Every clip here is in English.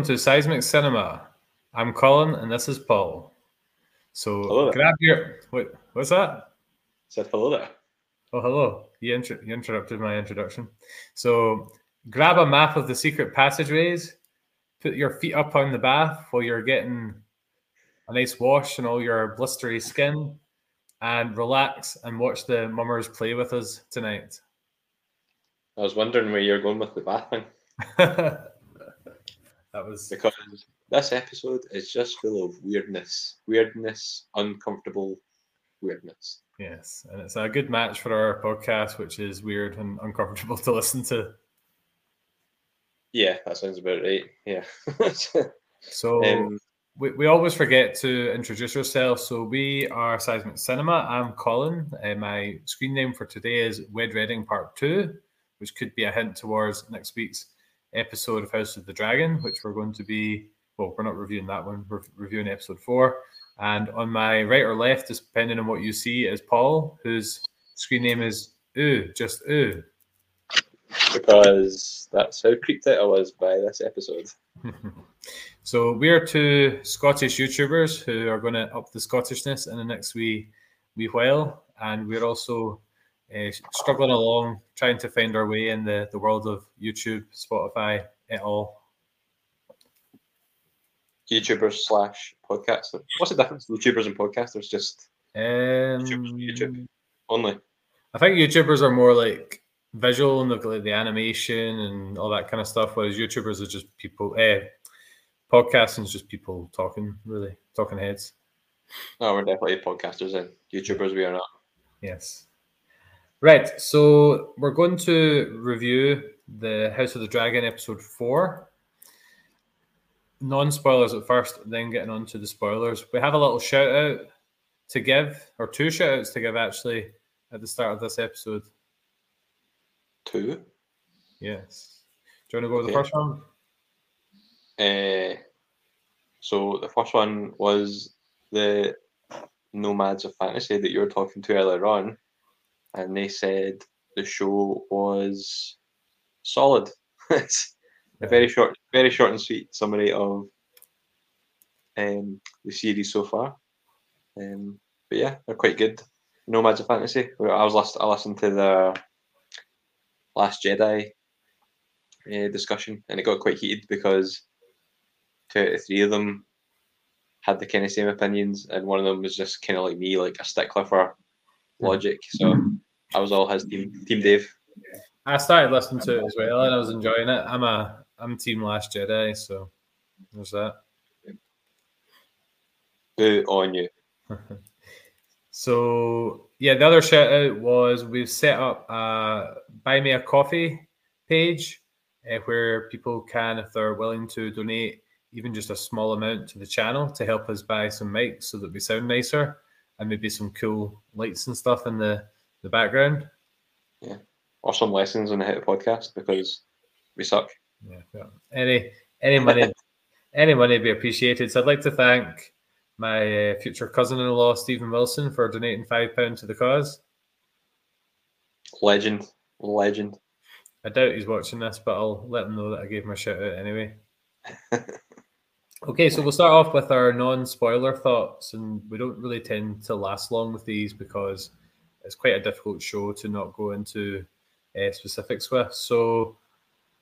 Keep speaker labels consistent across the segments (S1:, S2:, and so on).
S1: welcome to Seismic Cinema. I'm Colin and this is Paul. So
S2: Hello.
S1: grab your what what's that?
S2: Said hello there.
S1: Oh hello. You, inter- you interrupted my introduction. So grab a map of the secret passageways, put your feet up on the bath while you're getting a nice wash and all your blistery skin, and relax and watch the mummers play with us tonight.
S2: I was wondering where you're going with the bath thing
S1: that was
S2: because this episode is just full of weirdness, weirdness, uncomfortable weirdness.
S1: Yes, and it's a good match for our podcast, which is weird and uncomfortable to listen to.
S2: Yeah, that sounds about right. Yeah.
S1: So
S2: um,
S1: we, we always forget to introduce ourselves. So we are Seismic Cinema. I'm Colin. and my screen name for today is Wed Reading Part 2, which could be a hint towards next week's episode of House of the Dragon, which we're going to be, well, we're not reviewing that one, we're reviewing episode 4. And on my right or left, depending on what you see, is Paul, whose screen name is Ooh, just Ooh.
S2: because that's how creeped out I was by this episode.
S1: so we are two Scottish YouTubers who are going to up the Scottishness in the next wee wee while, and we're also uh, struggling along trying to find our way in the, the world of YouTube, Spotify, et al.
S2: YouTubers slash podcasters. What's the difference? YouTubers and podcasters just
S1: Um,
S2: YouTube. only.
S1: I think YouTubers are more like visual and the, like the animation and all that kind of stuff, whereas YouTubers are just people. Eh, podcasting is just people talking, really talking heads.
S2: No, we're definitely podcasters and YouTubers. We are not.
S1: Yes. Right. So we're going to review the House of the Dragon episode four. Non spoilers at first, then getting on to the spoilers. We have a little shout out to give, or two shout outs to give actually at the start of this episode.
S2: Two.
S1: Yes. Do you want to go with the first one?
S2: Uh, so the first one was the Nomads of Fantasy that you were talking to earlier on, and they said the show was solid. it's a very short, very short and sweet summary of um, the series so far. Um, but yeah, they're quite good. Nomads of Fantasy. I was list- I listened to the Last Jedi uh, discussion, and it got quite heated because two out of three of them had the kind of same opinions, and one of them was just kind of like me, like a stickler for logic. So I was all his team, Team Dave.
S1: I started listening to it as well and I was enjoying it. I'm a I'm team Last Jedi, so there's that.
S2: Boo on you.
S1: So yeah, the other shout out was we've set up a buy me a coffee page uh, where people can, if they're willing to donate even just a small amount to the channel to help us buy some mics so that we sound nicer and maybe some cool lights and stuff in the, the background. Yeah.
S2: Or some lessons on how to podcast because we suck.
S1: Yeah, yeah. Any any money any money be appreciated. So I'd like to thank my uh, future cousin-in-law Stephen Wilson for donating five pounds to the cause.
S2: Legend. Legend.
S1: I doubt he's watching this, but I'll let him know that I gave him a shout out anyway. okay, so we'll start off with our non-spoiler thoughts, and we don't really tend to last long with these because it's quite a difficult show to not go into uh, specifics with. So,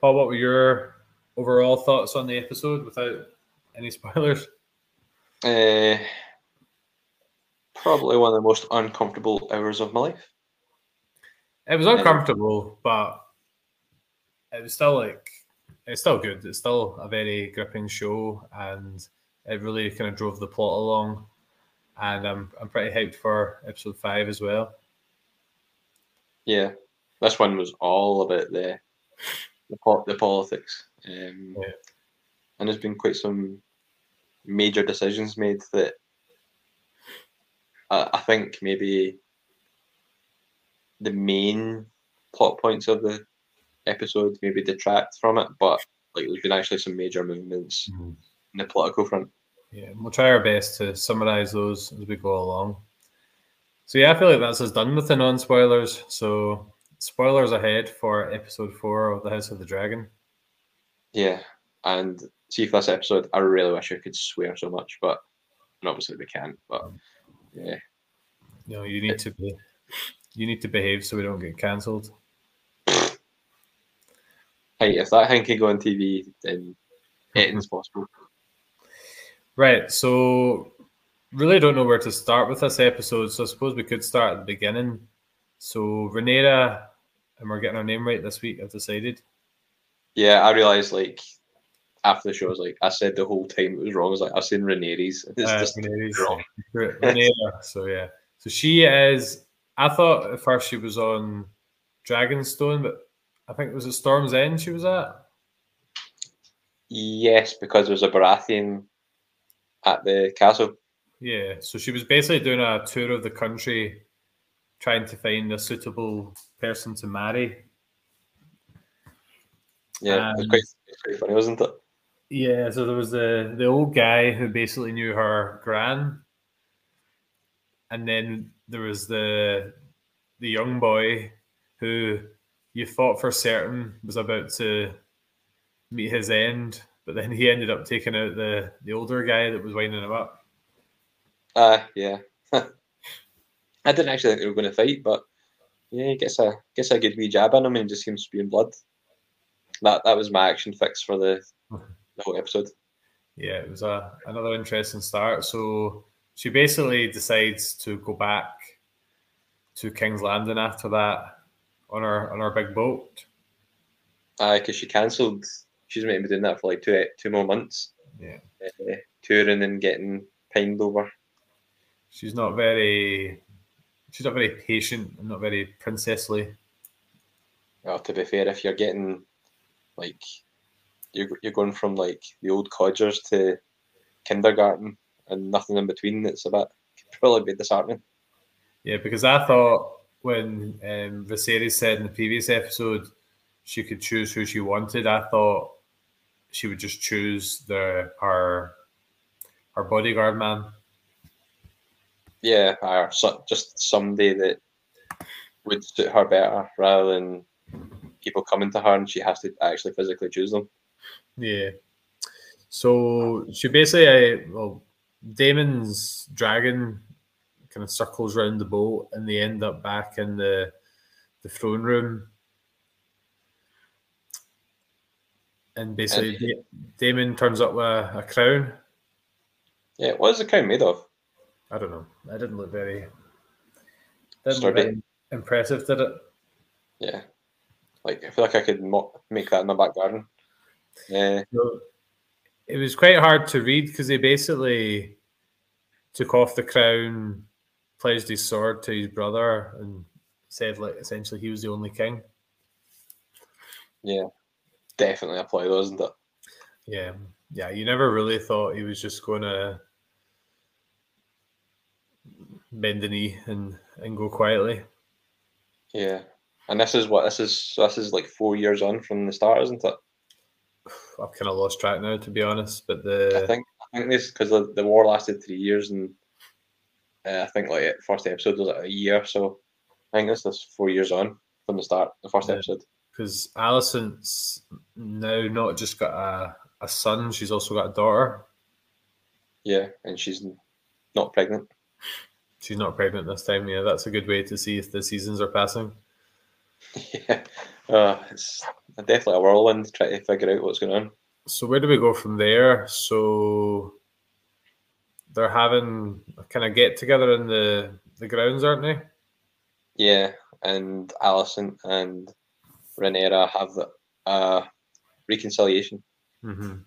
S1: Paul, what were your overall thoughts on the episode without any spoilers?
S2: Uh, probably one of the most uncomfortable hours of my life.
S1: It was uncomfortable, but it was still like it's still good. It's still a very gripping show, and it really kind of drove the plot along. And I'm I'm pretty hyped for episode five as well.
S2: Yeah, this one was all about the the, po- the politics, um,
S1: Yeah.
S2: and there's been quite some major decisions made that I, I think maybe the main plot points of the episode maybe detract from it, but like there's been actually some major movements in the political front.
S1: Yeah, we'll try our best to summarize those as we go along. So yeah, I feel like that's us done with the non-spoilers. So spoilers ahead for episode four of the House of the Dragon.
S2: Yeah, and see for this episode, I really wish I could swear so much, but and obviously we can't. But yeah,
S1: No, you need to be. You need to behave so we don't get cancelled.
S2: hey, if that thing can go on TV, then anything's possible.
S1: Right. So, really don't know where to start with this episode. So, I suppose we could start at the beginning. So, Rhaenyra, and we're getting our name right this week, I've decided.
S2: Yeah, I realized like after the show, I was like, I said the whole time it was wrong. I was like, I've seen Rhaenyra's. It's
S1: Uh,
S2: just wrong.
S1: Rhaenyra. So, yeah. So, she is. I thought at first she was on Dragonstone, but I think it was at Storm's End she was at.
S2: Yes, because there was a Baratheon at the castle.
S1: Yeah, so she was basically doing a tour of the country, trying to find a suitable person to marry.
S2: Yeah, it was
S1: Um,
S2: quite, it quite funny, wasn't it?
S1: Yeah, so there was the the old guy who basically knew her gran, and then there was the the young boy who you thought for certain was about to meet his end, but then he ended up taking out the the older guy that was winding him up.
S2: Uh, yeah. I didn't actually think they were going to fight, but yeah, he gets a gets a good wee jab on him and just seems spewing blood. That that was my action fix for the, the whole episode.
S1: Yeah, it was a another interesting start. So she basically decides to go back to King's Landing after that on her on her big boat.
S2: Uh, because she cancelled. She's meant to be doing that for like two two more months,
S1: Yeah,
S2: uh, touring and getting pined over.
S1: She's not very she's not very patient and not very princessly.
S2: Well, to be fair, if you're getting like you're you're going from like the old codgers to kindergarten and nothing in between, it's a bit could probably be disheartening.
S1: Yeah, because I thought when um, Viserys said in the previous episode she could choose who she wanted, I thought she would just choose the her her bodyguard man.
S2: Yeah, or so, just somebody that would suit her better rather than people coming to her and she has to actually physically choose them.
S1: Yeah. So she basically, uh, well, Daemon's dragon kind of circles around the boat, and they end up back in the the throne room. And basically,
S2: And-
S1: Daemon turns up with a, a crown.
S2: Yeah, what is the crown made of?
S1: I don't know. I didn't look very. Didn't look very impressive, did it?
S2: Yeah, like I feel like I could mo- make that in my back garden. Yeah,
S1: So it was quite hard to read because they basically took off the crown, pledged his sword to his brother, and said like essentially he was the only king.
S2: yeah, definitely apply those, isn't it?
S1: Yeah, yeah. You never really thought he was just going to bend the knee and and go quietly.
S2: Yeah, and this is what this is. This is like four years on from the start, isn't it?
S1: I've kind of lost track now, to be honest. But the I
S2: think I think this because the, the war lasted three years, and uh, I think like the first episode was like a year. So I think this is four years on from the start, the first
S1: Yeah.
S2: episode.
S1: because Alicent's now not just got a, a son, she's also got a daughter.
S2: Yeah, and she's not pregnant.
S1: She's not pregnant this time. Yeah, that's a good way to see if the seasons are passing.
S2: yeah, uh, it's definitely a whirlwind to try to figure out what's going on.
S1: So where do we go from there? So they're having a kind of get together in the the grounds, aren't they?
S2: Yeah, and Alicent and Rhaenyra have the uh, reconciliation.
S1: Mm-hmm.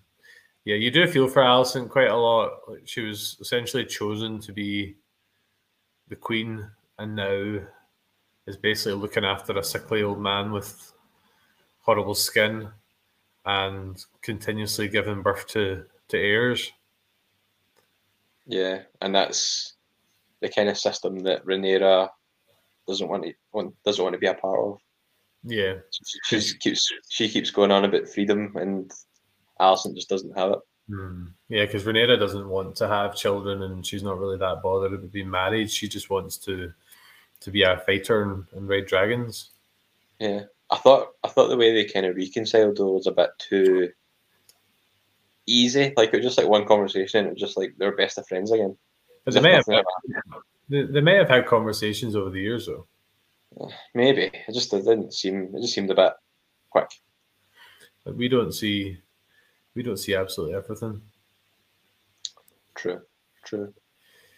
S1: Yeah, you do feel for Alicent quite a lot. She was essentially chosen to be the queen, and now is basically looking after a sickly old man with horrible skin, and continuously giving birth to to heirs.
S2: Yeah, and that's the kind of system that Rhaenyra doesn't want to want, doesn't want to be a part of.
S1: Yeah,
S2: She, she keeps she keeps going on about freedom, and Alicent just doesn't have it.
S1: Hmm. Yeah, because Rhaenyra doesn't want to have children, and she's not really that bothered about being married. She just wants to to be a fighter and, and ride dragons.
S2: Yeah, I thought I thought the way they kind of reconciled though was a bit too easy. Like it was just like one conversation. And it was just like they're best of friends again.
S1: But they may have
S2: nothing ever happened.
S1: they, they may have had conversations over the years though.
S2: Maybe it just it didn't seem. It just seemed a bit quick.
S1: Like we don't see we don't see absolutely everything.
S2: True. True.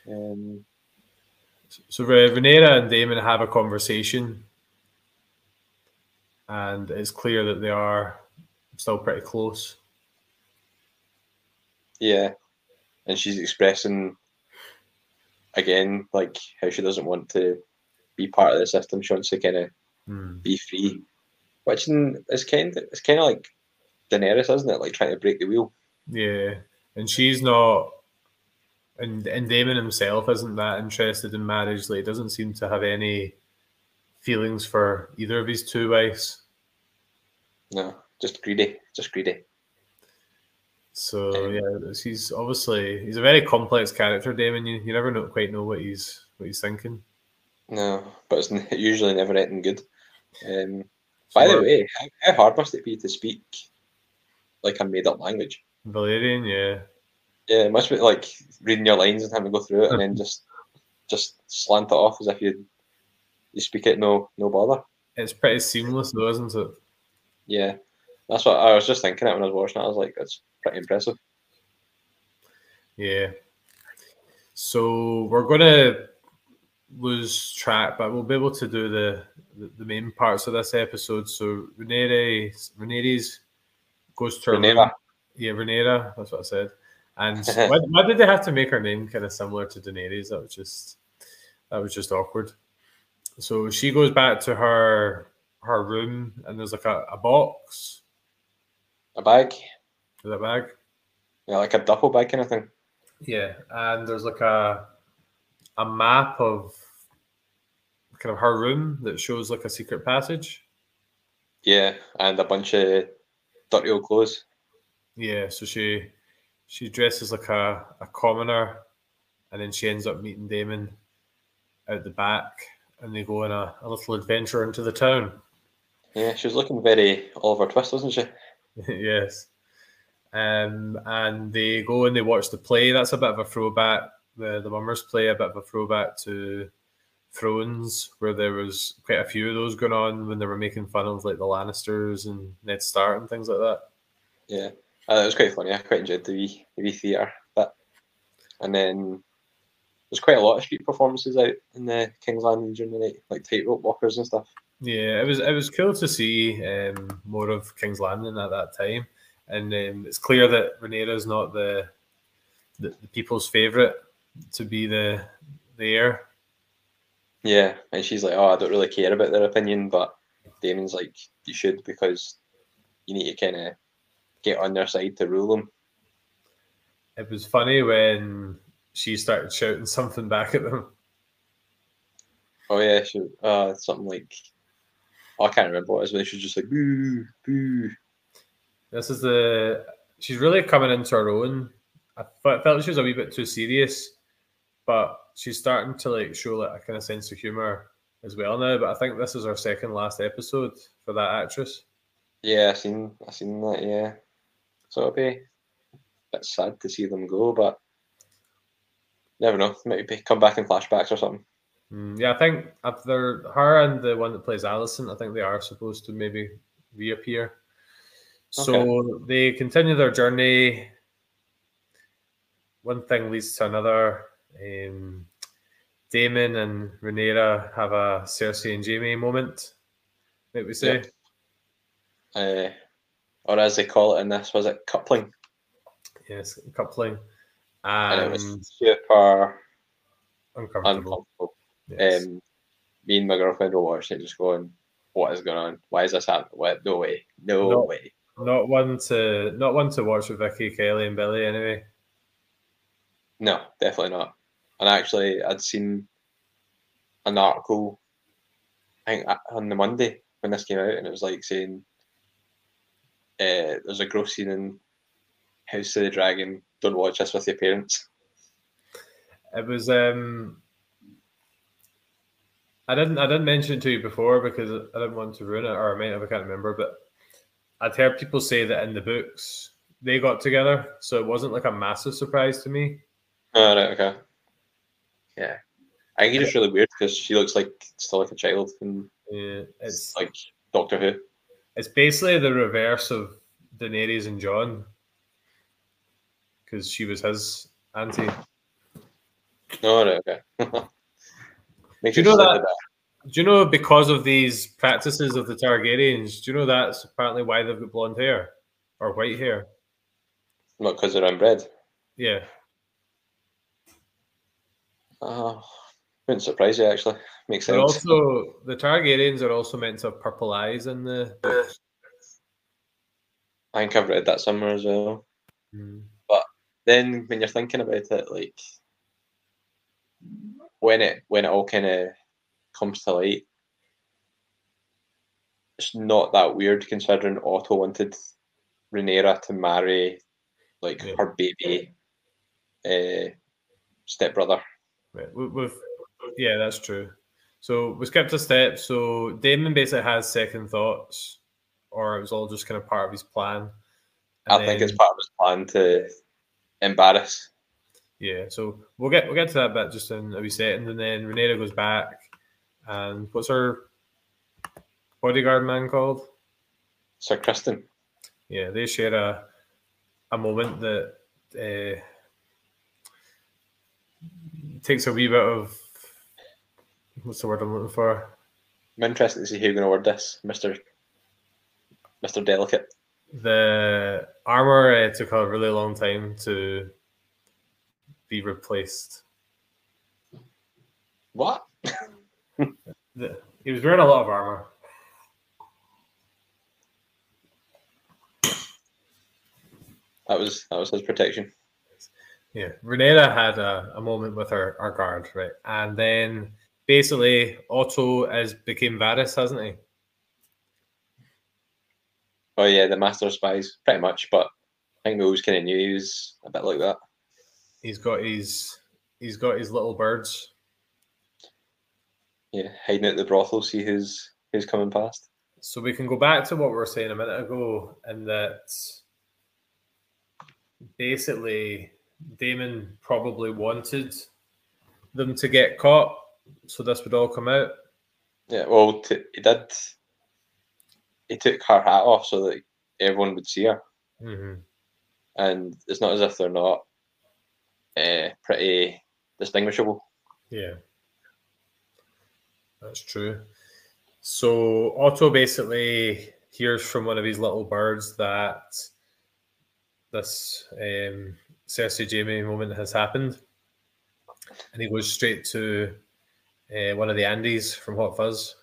S2: Um,
S1: So Re- Rhaenyra and Daemon have a conversation, and it's clear that they are still pretty close.
S2: yeah, and she's expressing again like how she doesn't want to be part of the system. She wants to kind of
S1: Hmm.
S2: be free, which is kind of it's kind of like Daenerys, isn't it? Like trying to break the wheel.
S1: Yeah, and she's not, and and Daemon himself isn't that interested in marriage. Like, he doesn't seem to have any feelings for either of his two wives.
S2: No, just greedy, just greedy.
S1: So yeah, he's obviously he's a very complex character, Daemon. You, you never know quite know what he's what he's thinking.
S2: No, but it's n- usually never anything good. Um, by the way, how, how hard must it be to speak like a made up language?
S1: Valyrian, yeah,
S2: Yeah, it must be like reading your lines and having to go through it and then just just slant it off as if you you speak it no no bother.
S1: it's pretty seamless, though, isn't it?
S2: Yeah, that's what I was just thinking it when I was watching it. I was like, that's pretty impressive.
S1: Yeah. So we're gonna lose track, but we'll be able to do the the, the main parts of this episode. So Rhaenyra, Rhaenyra's goes to.
S2: Rhaenyra.
S1: Yeah, Rhaenyra. That's what I said. And why, why did they have to make her name kind of similar to Daenerys? That was just that was just awkward. So she goes back to her her room, and there's like a, a box,
S2: A bag,
S1: with a bag.
S2: yeah, like a duffel bag kind of thing.
S1: Yeah, and there's like a a map of kind of her room that shows like a secret passage.
S2: Yeah, and a bunch of dirty old clothes.
S1: Yeah, so she she dresses like a, a commoner and then she ends up meeting Daemon out the back and they go on a, a little adventure into the town.
S2: Yeah, she was looking very Oliver Twist, wasn't she?
S1: yes. Um, and they go and they watch the play. That's a bit of a throwback. The the Mummers play a bit of a throwback to Thrones, where there was quite a few of those going on when they were making fun of like the Lannisters and Ned Stark and things like that.
S2: Yeah, uh, it was quite funny. I quite enjoyed the wee, the wee theatre bit. And then there's quite a lot of street performances out in the King's Landing during the night, like tightrope walkers and stuff.
S1: Yeah, it was it was cool to see um, more of King's Landing at that time, and um, it's clear that Rhaenyra is not the, the the people's favorite to be the the heir.
S2: Yeah, and she's like, "Oh, I don't really care about their opinion," but Daemon's like, "You should because you need to kind of get on their side to rule them."
S1: It was funny when she started shouting something back at them.
S2: Oh yeah, she, uh, something like, oh, I can't remember what it was, but she was just like, "Boo, boo."
S1: This is the she's really coming into her own. I fe- felt she was a wee bit too serious, but she's starting to like show like a kind of sense of humor as well now. But I think this is her second last episode for that actress.
S2: Yeah, I seen, I seen that. Yeah, so it'll be a bit sad to see them go, but never know. Maybe come back in flashbacks or something.
S1: Mm, yeah, I think after her and the one that plays Alicent, I think they are supposed to maybe reappear. So they continue their journey. One thing leads to another. Um, Daemon and Rhaenyra have a Cersei and Jaime moment. That we say,
S2: Uh, or as they call it in this, was it coupling?
S1: yes, coupling.
S2: And it
S1: Um,
S2: was super
S1: uncomfortable.
S2: uncomfortable.
S1: Yes.
S2: Um, me and my girlfriend were watching it, just going, "What is going on? Why is this happening? What? No way! No,
S1: No.
S2: way!"
S1: not one to not one to watch with Vicky, Kelly, and Billy. Anyway,
S2: No, definitely not. And actually, I'd seen an article, I think uh, on the Monday when this came out, and it was like saying uh, there's a gross scene in House of the Dragon. Don't watch this with your parents.
S1: it was. um I didn't. I didn't mention it to you before because I didn't want to ruin it, or I might have. I can't remember, but I'd heard people say that in the books they got together, so it wasn't like a massive surprise to me.
S2: Oh, right, okay. Yeah, I think it's just really weird because she looks like still like a child, and
S1: Yeah, it's
S2: like Doctor Who.
S1: it's basically the reverse of Daenerys and Jon, because she was his auntie.
S2: Oh, right, okay.
S1: Do you know
S2: slightly
S1: that- Do you know because of these practices of the Targaryens? Do you know that's apparently why they've got blonde hair or white hair?
S2: Not because they're inbred.
S1: Yeah,
S2: Oh, wouldn't surprise you actually. Makes
S1: but
S2: sense.
S1: also the Targaryens are also meant to have purple eyes in the.
S2: I think I've read that somewhere as well.
S1: Mm.
S2: Then when you're thinking about it, like when it when it all kind of comes to light, it's not that weird considering Otto wanted Rhaenyra to marry like
S1: Yeah.
S2: her baby uh, stepbrother.
S1: Right. We've, yeah, that's true. So we skipped a step. So Daemon basically has second thoughts, or it was all just kind of part of his plan.
S2: I
S1: And
S2: think it's part of his plan to embarrass.
S1: Yeah, so we'll get we'll get to that bit just in a wee second, and then Renata goes back, and what's her bodyguard man called?
S2: Sir Criston.
S1: Yeah, they share a a moment that uh, takes a wee bit of what's the word I'm looking for?
S2: I'm interested to see who's going to word this, Mister Mister Delicate.
S1: The armor uh, took a really long time to be replaced.
S2: What?
S1: The, he was wearing a lot of armor.
S2: That was that was his protection.
S1: Yeah, Renata had a, a moment with her, her guard, right? And then basically Otto has became Varys, hasn't he?
S2: Oh yeah, the Master of Spies, pretty much. But I think we always kind of knew he was a bit like that.
S1: He's got his he's got his little birds.
S2: Yeah, hiding at the brothel, see who's who's coming past.
S1: So we can go back to what we were saying a minute ago, and that basically Daemon probably wanted them to get caught, so this would all come out.
S2: Yeah, well, t- he did. He took her hat off so that everyone would see her,
S1: hmm
S2: and it's not as if they're not uh, pretty distinguishable.
S1: Yeah, that's true. So Otto basically hears from one of his little birds that this um, Cersei Jaime moment has happened, and he goes straight to uh, one of the Andys from Hot Fuzz.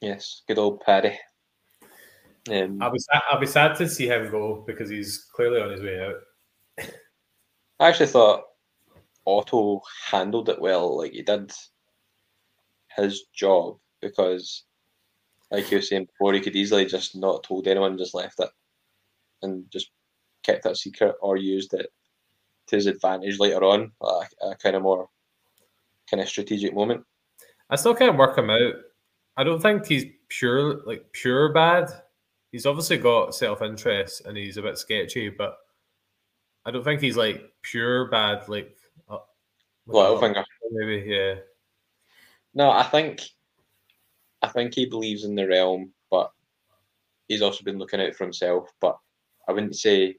S2: Yes, good old Paddy. Um,
S1: I'll be sad, I'll be sad to see him go because he's clearly on his way out.
S2: I actually thought Otto handled it well. Like he did his job because, like you were saying before, he could easily just not told anyone, just left it, and just kept that secret or used it to his advantage later on, like a kind of more kind of strategic moment.
S1: I still can't work him out. I don't think he's pure like pure bad. He's obviously got self interest and he's a bit sketchy, but I don't think he's like pure bad. Like uh,
S2: Littlefinger.
S1: maybe yeah.
S2: No, I think I think he believes in the realm, but he's also been looking out for himself. But I wouldn't say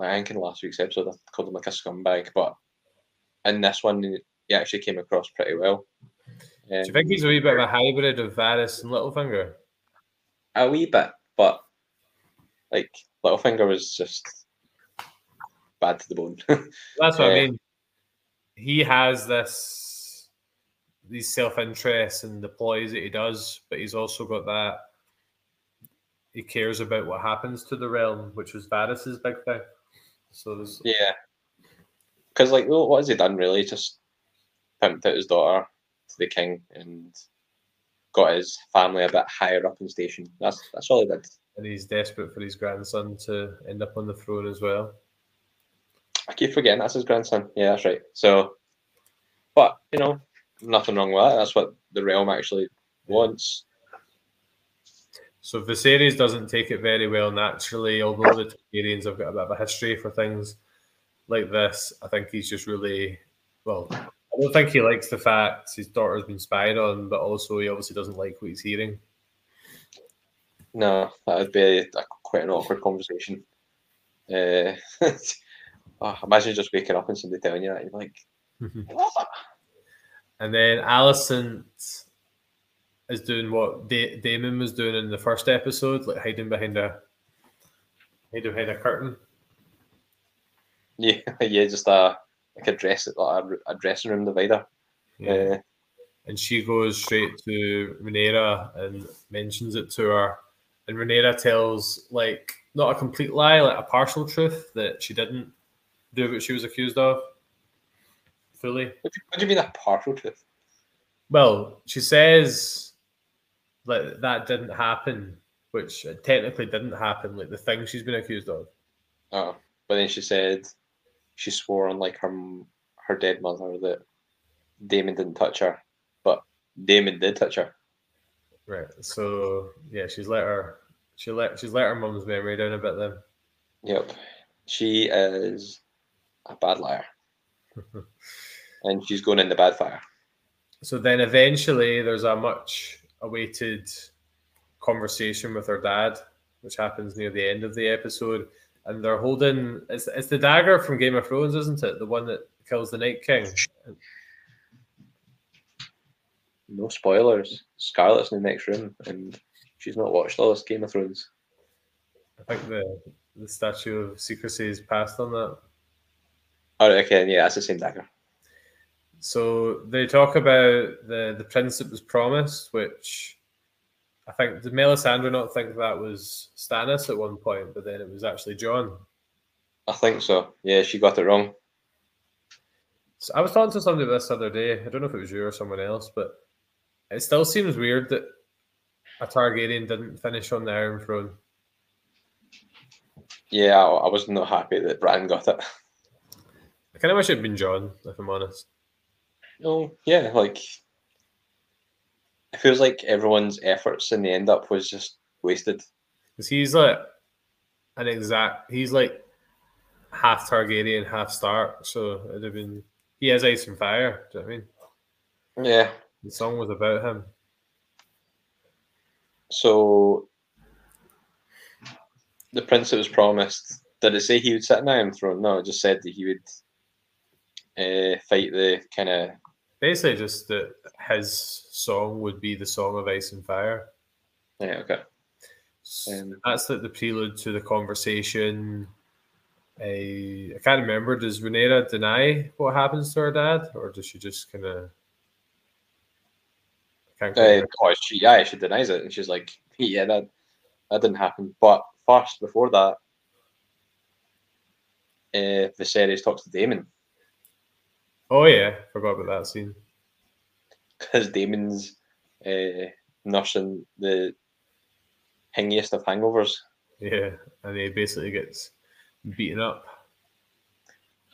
S2: like, I think in last week's episode I called him like a scumbag, but in this one he actually came across pretty well. Um,
S1: Do you think he's a wee bit of a hybrid of Varys and Littlefinger?
S2: a wee bit, but like Littlefinger was just bad to the bone.
S1: That's what I mean. He has this these self interests and the ploys that he does, but he's also got that he cares about what happens to the realm, which was Varys's big thing. So there's
S2: yeah, because like what has he done really? Just pimped out his daughter to the king and got his family a bit higher up in station. That's that's all he did.
S1: and he's desperate for his grandson to end up on the throne as well.
S2: I keep forgetting that's his grandson. Yeah, that's right. So, but you know, nothing wrong with that. That's what the realm actually wants.
S1: So Viserys doesn't take it very well naturally, although the Targaryens have got a bit of a history for things like this. I think he's just really well. I don't think he likes the fact his daughter's been spied on, but also he obviously doesn't like what he's hearing.
S2: No, that would be a, quite an awkward conversation. Uh, oh, imagine just waking up and somebody telling you that. You're like?
S1: And then Alicent is doing what da- Daemon was doing in the first episode, like hiding behind a hiding behind a curtain.
S2: Yeah, yeah, just a like a dress, like a, a dressing room divider. Yeah. Uh,
S1: and she goes straight to Rhaenyra and mentions it to her, and Rhaenyra tells like not a complete lie, like a partial truth that she didn't do what she was accused of fully.
S2: What do, you, what do you mean a partial truth?
S1: Well, she says like that didn't happen, which uh, technically didn't happen. Like the thing she's been accused of.
S2: Oh, but then she said she swore on like her her dead mother that Daemon didn't touch her, but Daemon did touch her.
S1: Right. So yeah, she's let her she let she's let her mum's memory down a bit then.
S2: Yep. She is a bad liar. and she's going in the bad fire.
S1: So then eventually there's a much awaited conversation with her dad, which happens near the end of the episode. And they're holding it's, it's the dagger from Game of Thrones, isn't it? The one that kills the Night King.
S2: No spoilers. Scarlett's in the next room and she's not watched all this Game of Thrones.
S1: I think the the statue of secrecy is passed on that.
S2: Oh, okay, yeah, that's the same dagger.
S1: So they talk about the the prince that was promised, which I think did Melisandre not think that was Stannis at one point, but then it was actually Jon.
S2: I think so. Yeah, she got it wrong.
S1: So I was talking to somebody this other day. I don't know if it was you or someone else, but it still seems weird that a Targaryen didn't finish on the Iron Throne.
S2: Yeah, I, I was not happy that Bran got it.
S1: I kind of wish it had been Jon, if I'm honest.
S2: No, yeah, like it feels like everyone's efforts in the end up was just wasted.
S1: Because he's like an exact, he's like half Targaryen, half Stark. So it'd have been, he has ice and fire. Do you know what I
S2: mean? Yeah.
S1: The song was about him.
S2: So the prince that was promised, did it say he would sit in Iron Throne? No, it just said that he would uh, fight the kind of
S1: basically just that his song would be the song of Ice and Fire.
S2: Yeah, okay.
S1: Um, that's like the prelude to the conversation. I, I can't remember. Does Rhaenyra deny what happens to her dad, or does she just kind of?
S2: Uh, oh, she yeah, she denies it, and she's like, "Yeah, that that didn't happen." But first, before that, uh, Viserys talks to Daemon,
S1: Oh yeah, forgot about that scene.
S2: Because Daemon's uh, nursing the hingiest of hangovers.
S1: Yeah, and he basically gets beaten up.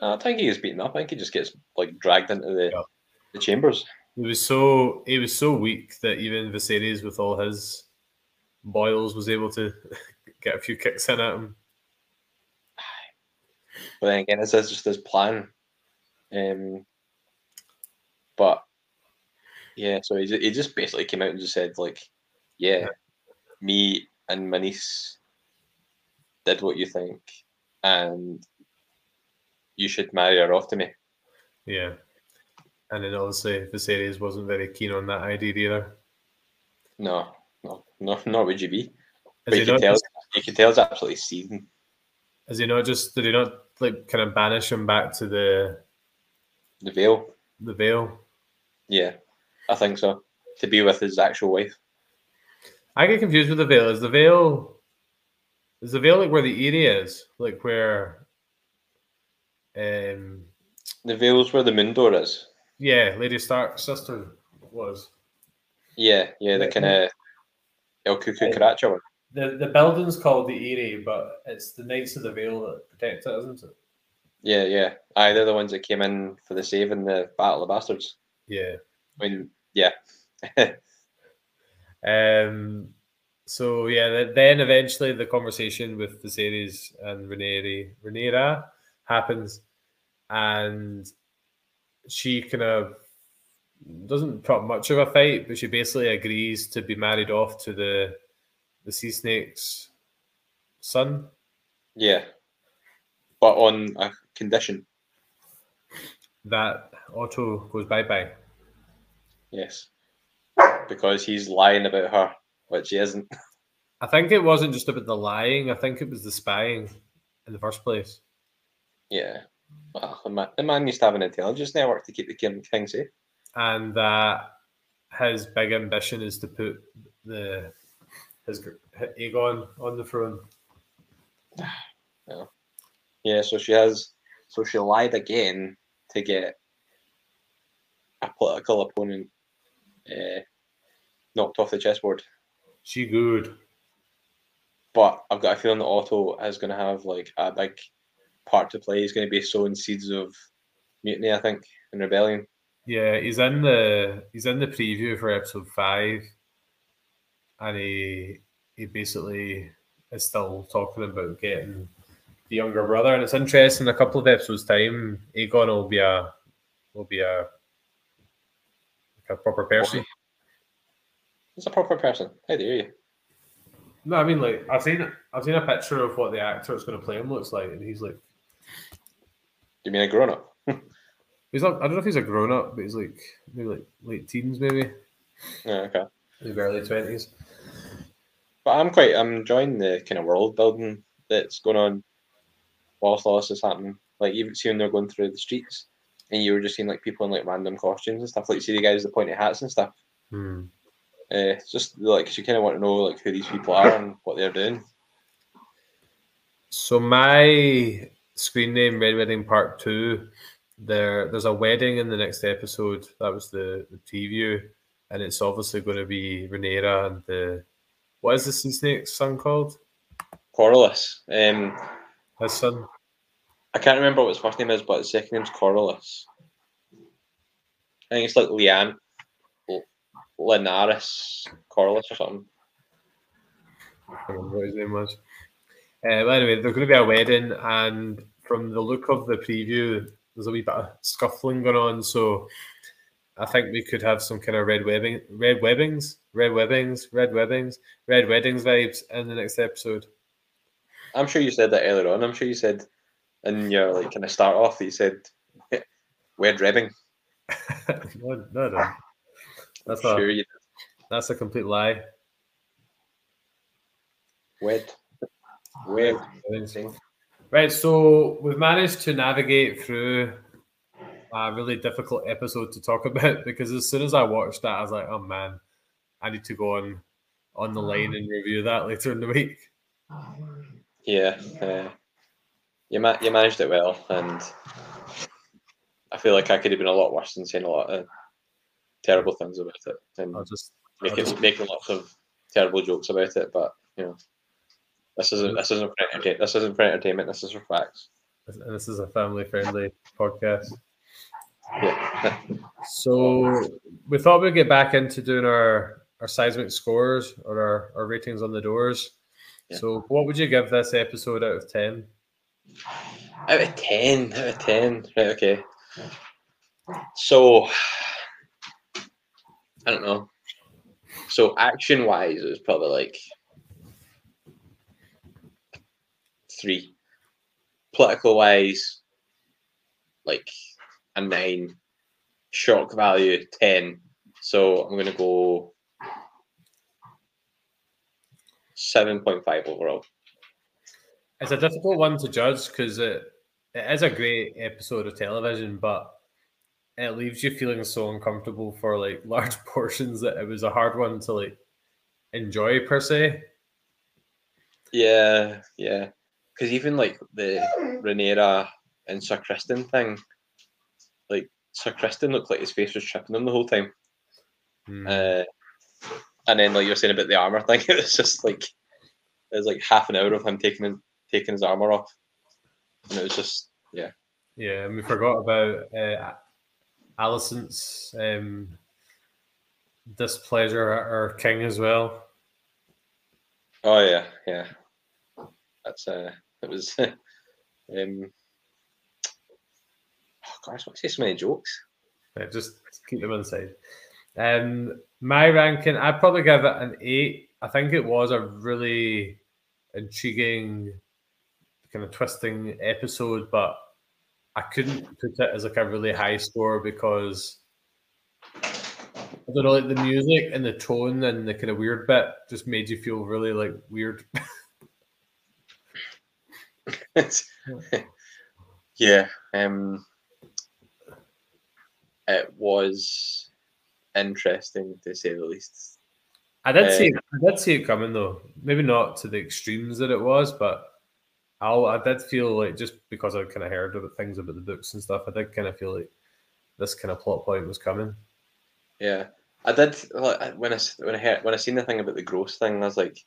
S2: I think he gets beaten up. I think he just gets like dragged into the, yeah. the chambers.
S1: He was so he was so weak that even Viserys, with all his boils, was able to get a few kicks in at him.
S2: But then again, it's just his plan um, but yeah, so he, he just basically came out and just said like, yeah, me and my niece did what you think, and you should marry her off to me.
S1: Yeah, and then obviously Viserys wasn't very keen on that idea either.
S2: No, no, no, nor would you be. But you can, tell, just, you can tell it's absolutely seething.
S1: Is he not just? Did he not like kind of banish him back to the
S2: the Vale.
S1: The Vale.
S2: Yeah, I think so. To be with his actual wife.
S1: I get confused with the Vale. Is the Vale? Is the Vale like where the Eyrie is? Like where? Um.
S2: The Vale's where the Moon Door is.
S1: Yeah, Lady Stark's sister was.
S2: Yeah, yeah, the kind of El Cuckoo Karacha one.
S1: The the building's called the Eyrie, but it's the Knights of the Vale that protect it, isn't it?
S2: Yeah, yeah. Aye, they're the ones that came in for the save in the Battle of Bastards.
S1: Yeah.
S2: I mean, yeah.
S1: um, so yeah, then eventually the conversation with Viserys and Rhaenyra, Rhaenyra happens, and she kind of doesn't put much of a fight, but she basically agrees to be married off to the the sea snake's son.
S2: Yeah, but on a condition
S1: that Otto goes bye bye.
S2: Yes, because he's lying about her, which he isn't.
S1: I think it wasn't just about the lying. I think it was the spying in the first place.
S2: Yeah. Well, the man, the man needs to have an intelligence network to keep the king, king safe. Eh?
S1: And that his big ambition is to put the his Aegon on the throne.
S2: Yeah. Yeah, so she has, so she lied again to get a political opponent uh, knocked off the chessboard.
S1: She good.
S2: But I've got a feeling that Otto is going to have like a big part to play. He's going to be sowing seeds of mutiny, I think, and rebellion.
S1: Yeah, he's in the he's in the preview for episode five, and he he basically is still talking about getting the younger brother, and it's interesting. A couple of episodes time, Aegon will be a will be a like a proper person.
S2: He's a proper person. How dare you?
S1: No, I mean like I've seen I've seen a picture of what the actor that's going to play him looks like, and he's like.
S2: You mean a grown up?
S1: he's not. I don't know if he's a grown up, but he's like maybe like late teens, maybe.
S2: Yeah. Okay.
S1: Maybe early twenties.
S2: But I'm quite. I'm enjoying the kind of world building that's going on this is happening. Like you see when they're going through the streets, and you were just seeing like people in like random costumes and stuff. Like you see the guys with the pointy hats and stuff.
S1: Hmm.
S2: Uh, just like you kind of want to know like who these people are and what they're doing.
S1: So my screen name Red Wedding Part Two. There, there's a wedding in the next episode. That was the the preview, and it's obviously going to be Rhaenyra and the what is the sea snake's son called?
S2: Corlys. Um,
S1: his son.
S2: I can't remember what his first name is, but his second name's Corlys. I think it's like Leanne. Linares Corlys or something.
S1: I don't remember what his name was. Uh, well, anyway, there's going to be a wedding, and from the look of the preview, there's a wee bit of scuffling going on. So I think we could have some kind of red webbing, red webbings, red webbings, red webbings, red weddings vibes in the next episode.
S2: I'm sure you said that earlier on. I'm sure you said in your like kind of start off, you said red webbing.
S1: no, no, no. That's a, sure. That's a complete lie.
S2: Wed. Wed.
S1: Right, so we've managed to navigate through a really difficult episode to talk about because as soon as I watched that, I was like, oh man, I need to go on on the line and review that later in the week.
S2: Yeah, uh, you ma- you managed it well, and I feel like I could have been a lot worse than saying a lot of terrible things about it and
S1: just,
S2: making just... making lots of terrible jokes about it. But you know, this isn't this isn't for entertainment. This isn't for entertainment. This is for facts.
S1: This is a family friendly podcast.
S2: Yeah.
S1: so we thought we'd get back into doing our our seismic scores or our, our ratings on the doors. Yeah. So what would you give this episode out of ten?
S2: Out of ten, out of ten. Right, okay. So I don't know. So action wise, it was probably like three. Political wise, like a nine. Shock value ten. So I'm gonna go seven point five overall.
S1: It's a difficult one to judge because it, it is a great episode of television, but it leaves you feeling so uncomfortable for like large portions that it was a hard one to like enjoy per se.
S2: Yeah, yeah. Because even like the Rhaenyra and Sir Criston thing, like Sir Criston looked like his face was tripping him the whole time. Mm. Uh, and then like you're saying about the armor thing, it was just like it was like half an hour of him taking taking his armor off, and it was just yeah.
S1: Yeah, and we forgot about uh, Alicent's um, displeasure at her king as well.
S2: Oh yeah, yeah. That's uh, it was. um, oh gosh, what's say so many jokes?
S1: Yeah, just keep them inside. Um, my ranking, I'd probably give it an eight. I think it was a really intriguing, kind of twisting episode, but I couldn't put it as like a really high score because I don't know, like the music and the tone and the kind of weird bit just made you feel really like weird.
S2: yeah, um, it was interesting to say the least.
S1: I did see, uh, I did see it coming though. Maybe not to the extremes that it was, but I, I did feel like just because I kind of heard about things about the books and stuff, I did kind of feel like this kind of plot point was coming.
S2: Yeah, I did. Like, when I when I heard when I seen the thing about the gross thing, I was like,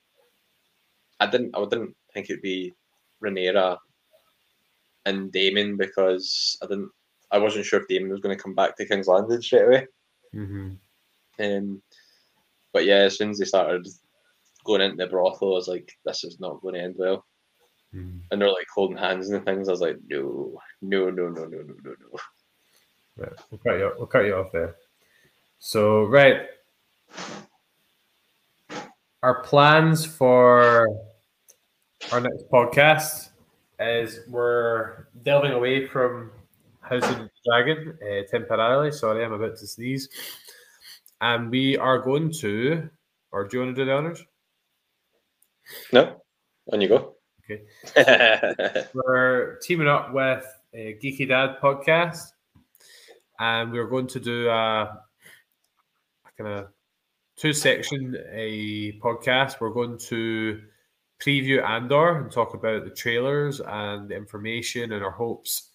S2: I didn't I didn't think it'd be Rhaenyra and Daemon because I didn't I wasn't sure if Daemon was going to come back to King's Landing straight away.
S1: Mm-hmm.
S2: Um, but yeah, as soon as they started going into the brothel, I was like, this is not going to end well.
S1: Mm.
S2: And they're like holding hands and things. I was like, no, no, no, no, no, no, no, no.
S1: Right, we'll cut you. We'll cut you off there. So, right, our plans for our next podcast is we're delving away from House of the Dragon uh, temporarily. Sorry, I'm about to sneeze. And we are going to, or do you want to do the honors?
S2: No, on you go.
S1: Okay. we're teaming up with a Geeky Dad podcast, and we're going to do a kind of two section a podcast. We're going to preview Andor and talk about the trailers and the information and our hopes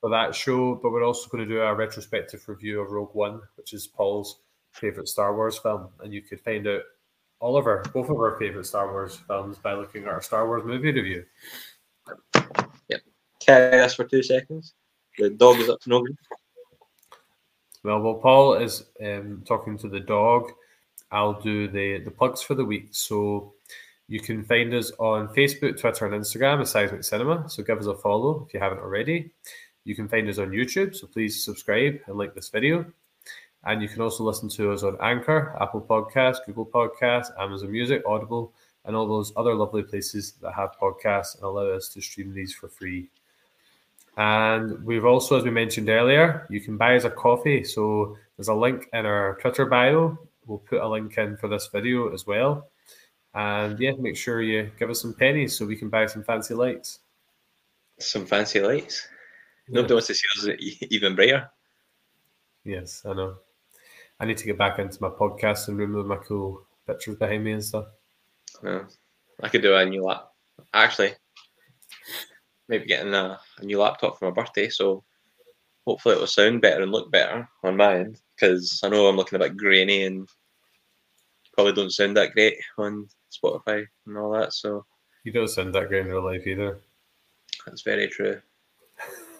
S1: for that show. But we're also going to do a retrospective review of Rogue One, which is Paul's favorite Star Wars film, and you could find out all of our both of our favorite Star Wars films by looking at our Star Wars movie review.
S2: Yep. Carry us for two seconds. The dog is up to no good.
S1: Well, while Paul is um, talking to the dog, I'll do the, the plugs for the week. So you can find us on Facebook, Twitter, and Instagram at Seismic Cinema. So give us a follow if you haven't already. You can find us on YouTube. So please subscribe and like this video. And you can also listen to us on Anchor, Apple Podcasts, Google Podcasts, Amazon Music, Audible, and all those other lovely places that have podcasts and allow us to stream these for free. And we've also, as we mentioned earlier, you can buy us a coffee. So there's a link in our Twitter bio. We'll put a link in for this video as well. And yeah, make sure you give us some pennies so we can buy some fancy lights.
S2: Some fancy lights. Nobody yeah. wants to see us even brighter.
S1: Yes, I know. I need to get back into my podcast and remove my cool pictures behind me and stuff.
S2: Yeah, I could do a new lap. Actually, maybe getting a, a new laptop for my birthday, so hopefully it will sound better and look better on my end because I know I'm looking a bit grainy and probably don't sound that great on Spotify and all that. So
S1: you don't sound that great in real life either.
S2: That's very true.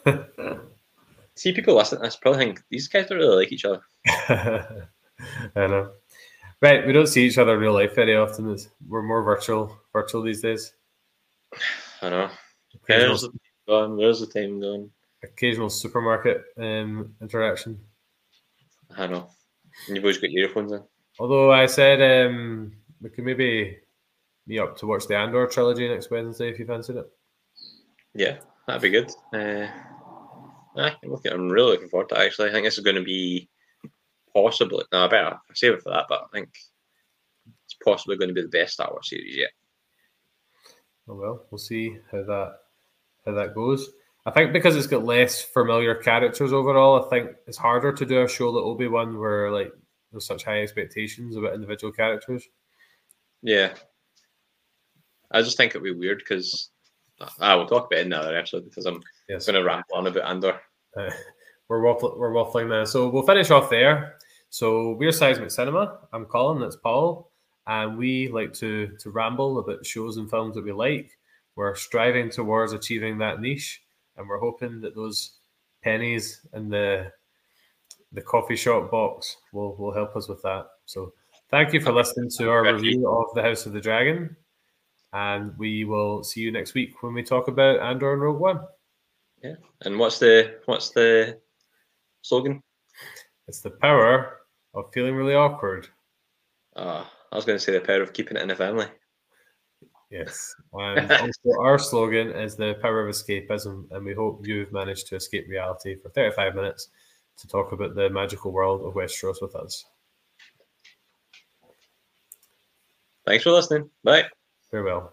S2: See, people listen to this probably think these guys don't really like each other.
S1: I know. Right, we don't see each other in real life very often. We're more virtual, virtual these days.
S2: I know. There's the time There's the time going.
S1: Occasional supermarket um, interaction.
S2: I know. And you've always got earphones in.
S1: Although I said um, we could maybe meet up to watch the Andor trilogy next Wednesday if you fancied it.
S2: Yeah, that'd be good. Uh, I'm, looking, I'm really looking forward to it, actually. I think this is going to be possibly, no, I better save it for that, but I think it's possibly going to be the best Star Wars series yet.
S1: Oh well, we'll see how that how that goes. I think because it's got less familiar characters overall, I think it's harder to do a show like Obi Wan where like there's such high expectations about individual characters.
S2: Yeah, I just think it'd be weird because I will talk about it in another episode because I'm yes. going to ramble on about Andor.
S1: Uh, we're waffling, we're waffling now, so we'll finish off there. So we're Seismic Cinema. I'm Colin. That's Paul and we like to to ramble about shows and films that we like. We're striving towards achieving that niche, and we're hoping that those pennies in the the coffee shop box will will help us with that. So, thank you for listening to our review of the House of the Dragon. And we will see you next week when we talk about Andor and Rogue One.
S2: Yeah. And what's the what's the slogan?
S1: It's the power of feeling really awkward.
S2: Uh, I was going to say the power of keeping it in the family.
S1: Yes. And also our slogan is the power of escapism, and we hope you've managed to escape reality for 35 minutes to talk about the magical world of Westeros with us.
S2: Thanks for listening. Bye.
S1: Farewell.